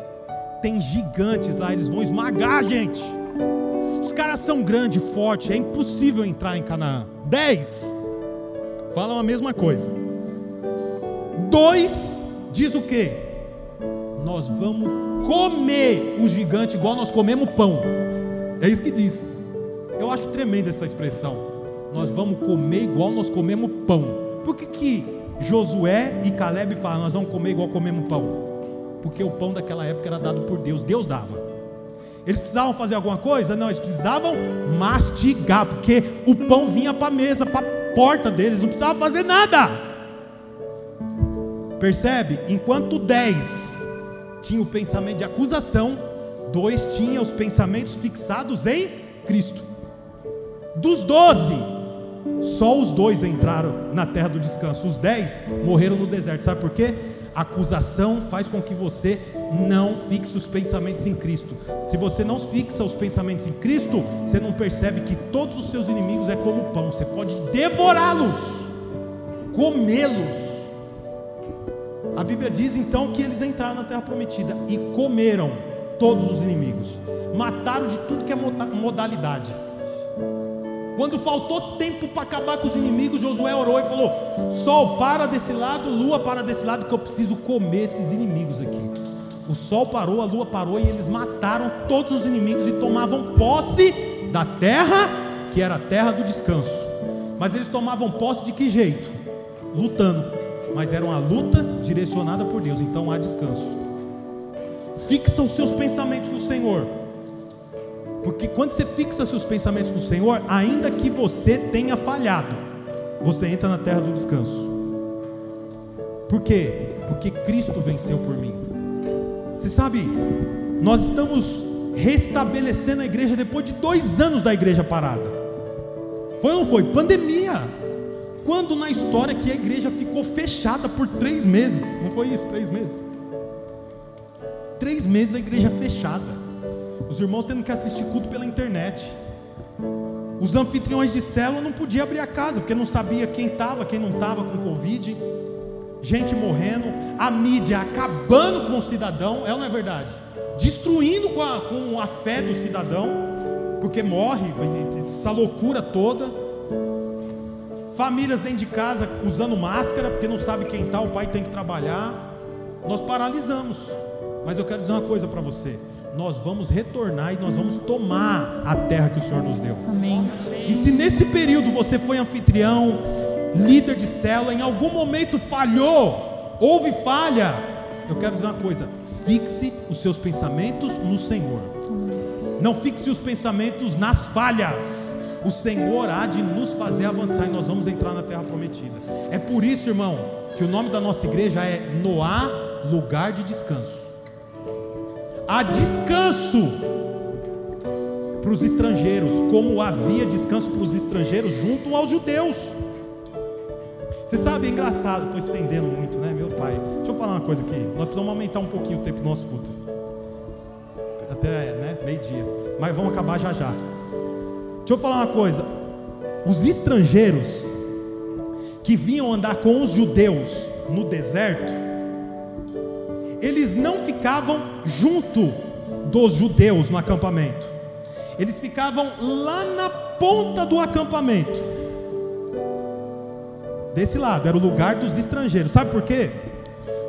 Tem gigantes lá, eles vão esmagar a gente. Os caras são grandes, fortes, é impossível entrar em Canaã. dez falam a mesma coisa. Dois diz o quê? Nós vamos comer o gigante igual nós comemos pão. É isso que diz. Eu acho tremenda essa expressão. Nós vamos comer igual nós comemos pão. Por que, que Josué e Caleb falam, nós vamos comer igual comemos pão? Porque o pão daquela época era dado por Deus, Deus dava. Eles precisavam fazer alguma coisa? Não, eles precisavam mastigar, porque o pão vinha para a mesa, para a porta deles, não precisava fazer nada. Percebe? Enquanto dez tinha o pensamento de acusação, dois tinham os pensamentos fixados em Cristo. Dos doze, só os dois entraram na terra do descanso, os dez morreram no deserto. Sabe por quê? A acusação faz com que você não fixe os pensamentos em Cristo. Se você não fixa os pensamentos em Cristo, você não percebe que todos os seus inimigos é como pão, você pode devorá-los, comê-los. A Bíblia diz então que eles entraram na terra prometida e comeram todos os inimigos, mataram de tudo que é modalidade. Quando faltou tempo para acabar com os inimigos, Josué orou e falou: Sol, para desse lado, lua, para desse lado, que eu preciso comer esses inimigos aqui. O sol parou, a lua parou e eles mataram todos os inimigos e tomavam posse da terra, que era a terra do descanso. Mas eles tomavam posse de que jeito? Lutando. Mas era uma luta direcionada por Deus, então há descanso. Fixa os seus pensamentos no Senhor porque quando você fixa seus pensamentos no Senhor, ainda que você tenha falhado, você entra na terra do descanso. Por quê? Porque Cristo venceu por mim. Você sabe, nós estamos restabelecendo a igreja depois de dois anos da igreja parada. Foi ou não foi? Pandemia. Quando na história que a igreja ficou fechada por três meses? Não foi isso? Três meses? Três meses a igreja fechada. Os irmãos tendo que assistir culto pela internet. Os anfitriões de célula não podiam abrir a casa, porque não sabia quem estava, quem não estava com Covid. Gente morrendo, a mídia acabando com o cidadão, é ou não é verdade? Destruindo com a, com a fé do cidadão, porque morre, essa loucura toda. Famílias dentro de casa usando máscara, porque não sabe quem está, o pai tem que trabalhar. Nós paralisamos. Mas eu quero dizer uma coisa para você: nós vamos retornar e nós vamos tomar a terra que o Senhor nos deu. Amém. E se nesse período você foi anfitrião, líder de célula, em algum momento falhou, houve falha, eu quero dizer uma coisa: fixe os seus pensamentos no Senhor. Não fixe os pensamentos nas falhas. O Senhor há de nos fazer avançar e nós vamos entrar na terra prometida. É por isso, irmão, que o nome da nossa igreja é Noá, lugar de descanso há descanso para os estrangeiros, como havia descanso para os estrangeiros junto aos judeus. Você sabe, é engraçado, estou estendendo muito, né, meu pai? Deixa eu falar uma coisa aqui. Nós precisamos aumentar um pouquinho o tempo do nosso culto. Até né, meio-dia. Mas vamos acabar já já. Deixa eu falar uma coisa. Os estrangeiros que vinham andar com os judeus no deserto, eles não ficavam junto dos judeus no acampamento, eles ficavam lá na ponta do acampamento. Desse lado, era o lugar dos estrangeiros. Sabe por quê?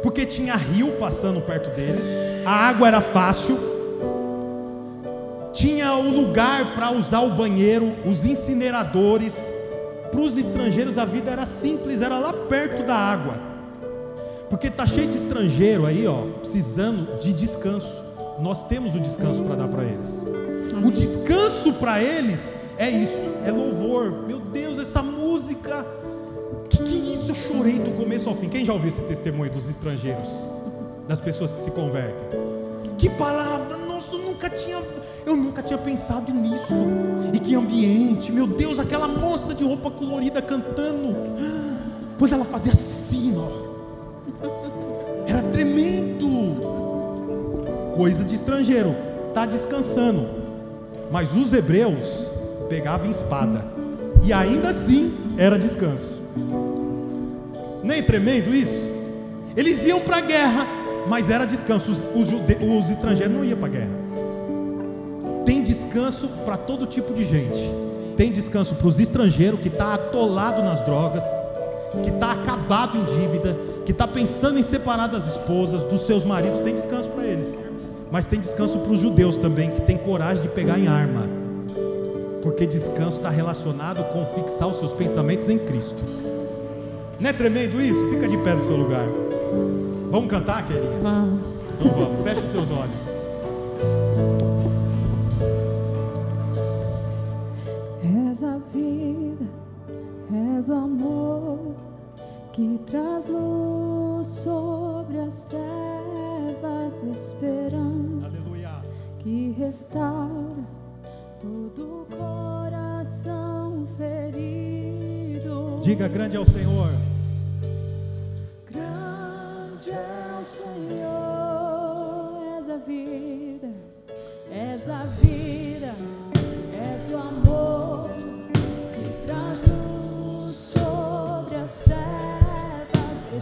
Porque tinha rio passando perto deles, a água era fácil, tinha o lugar para usar o banheiro, os incineradores. Para os estrangeiros a vida era simples, era lá perto da água. Porque está cheio de estrangeiro aí, ó, precisando de descanso. Nós temos o descanso para dar para eles. O descanso para eles é isso, é louvor. Meu Deus, essa música. Que que é isso? Eu chorei do começo ao fim. Quem já ouviu esse testemunho dos estrangeiros? Das pessoas que se convertem? Que palavra! Nossa, eu nunca tinha, eu nunca tinha pensado nisso. E que ambiente! Meu Deus, aquela moça de roupa colorida cantando. Quando ela fazia assim, ó era tremendo. Coisa de estrangeiro. Está descansando. Mas os hebreus pegavam espada. E ainda assim era descanso. Nem tremendo isso? Eles iam para a guerra, mas era descanso. Os, os, os estrangeiros não iam para a guerra. Tem descanso para todo tipo de gente. tem descanso para os estrangeiros que está atolado nas drogas, que está acabado em dívida, que está pensando em separar das esposas, dos seus maridos, tem descanso para eles. Mas tem descanso para os judeus também, que tem coragem de pegar em arma. Porque descanso está relacionado com fixar os seus pensamentos em Cristo. Não é tremendo isso? Fica de pé no seu lugar. Vamos cantar, querida? Vamos. Então vamos, feche os seus olhos. Que traz luz sobre as trevas, esperança Aleluia. que restaura todo coração ferido. Diga grande ao Senhor. Grande é o Senhor, és a vida, és a vida,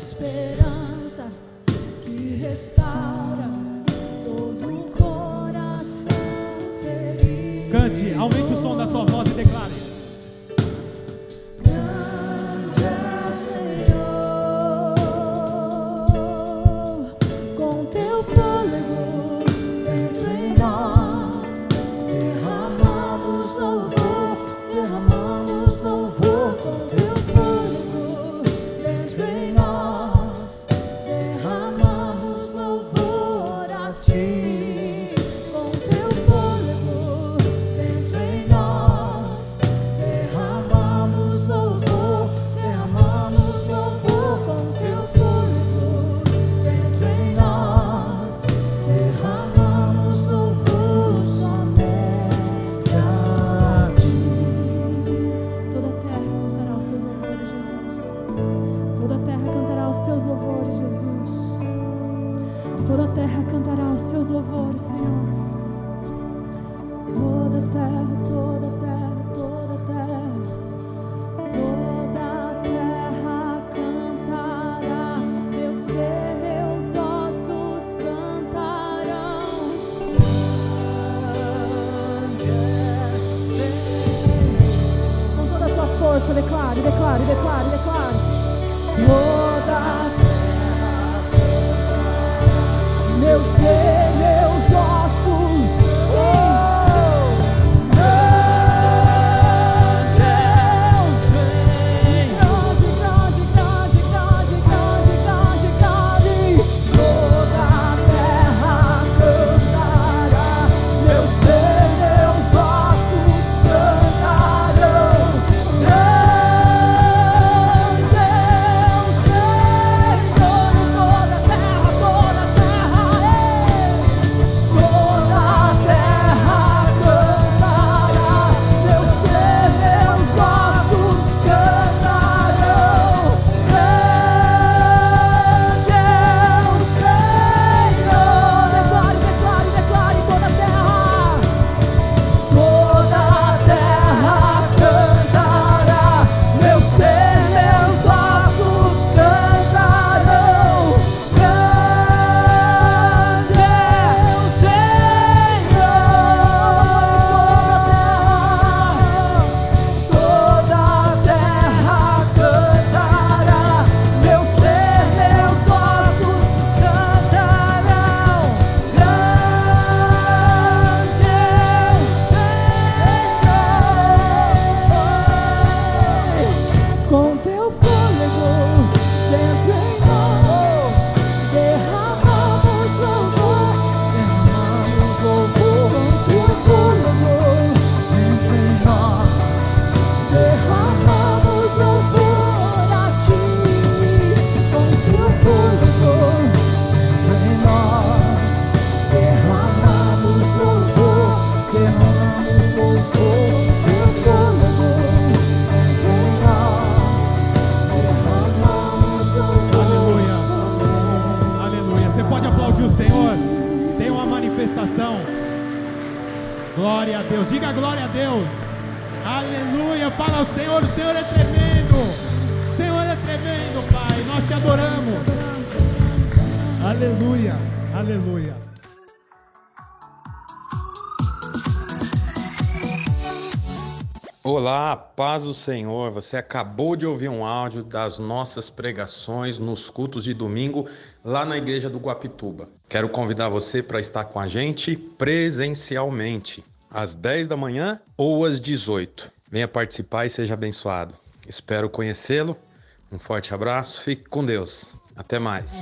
esperança que restaura paz do Senhor. Você acabou de ouvir um áudio das nossas pregações nos cultos de domingo lá na igreja do Guapituba. Quero convidar você para estar com a gente presencialmente, às 10 da manhã ou às 18. Venha participar e seja abençoado. Espero conhecê-lo. Um forte abraço, fique com Deus. Até mais.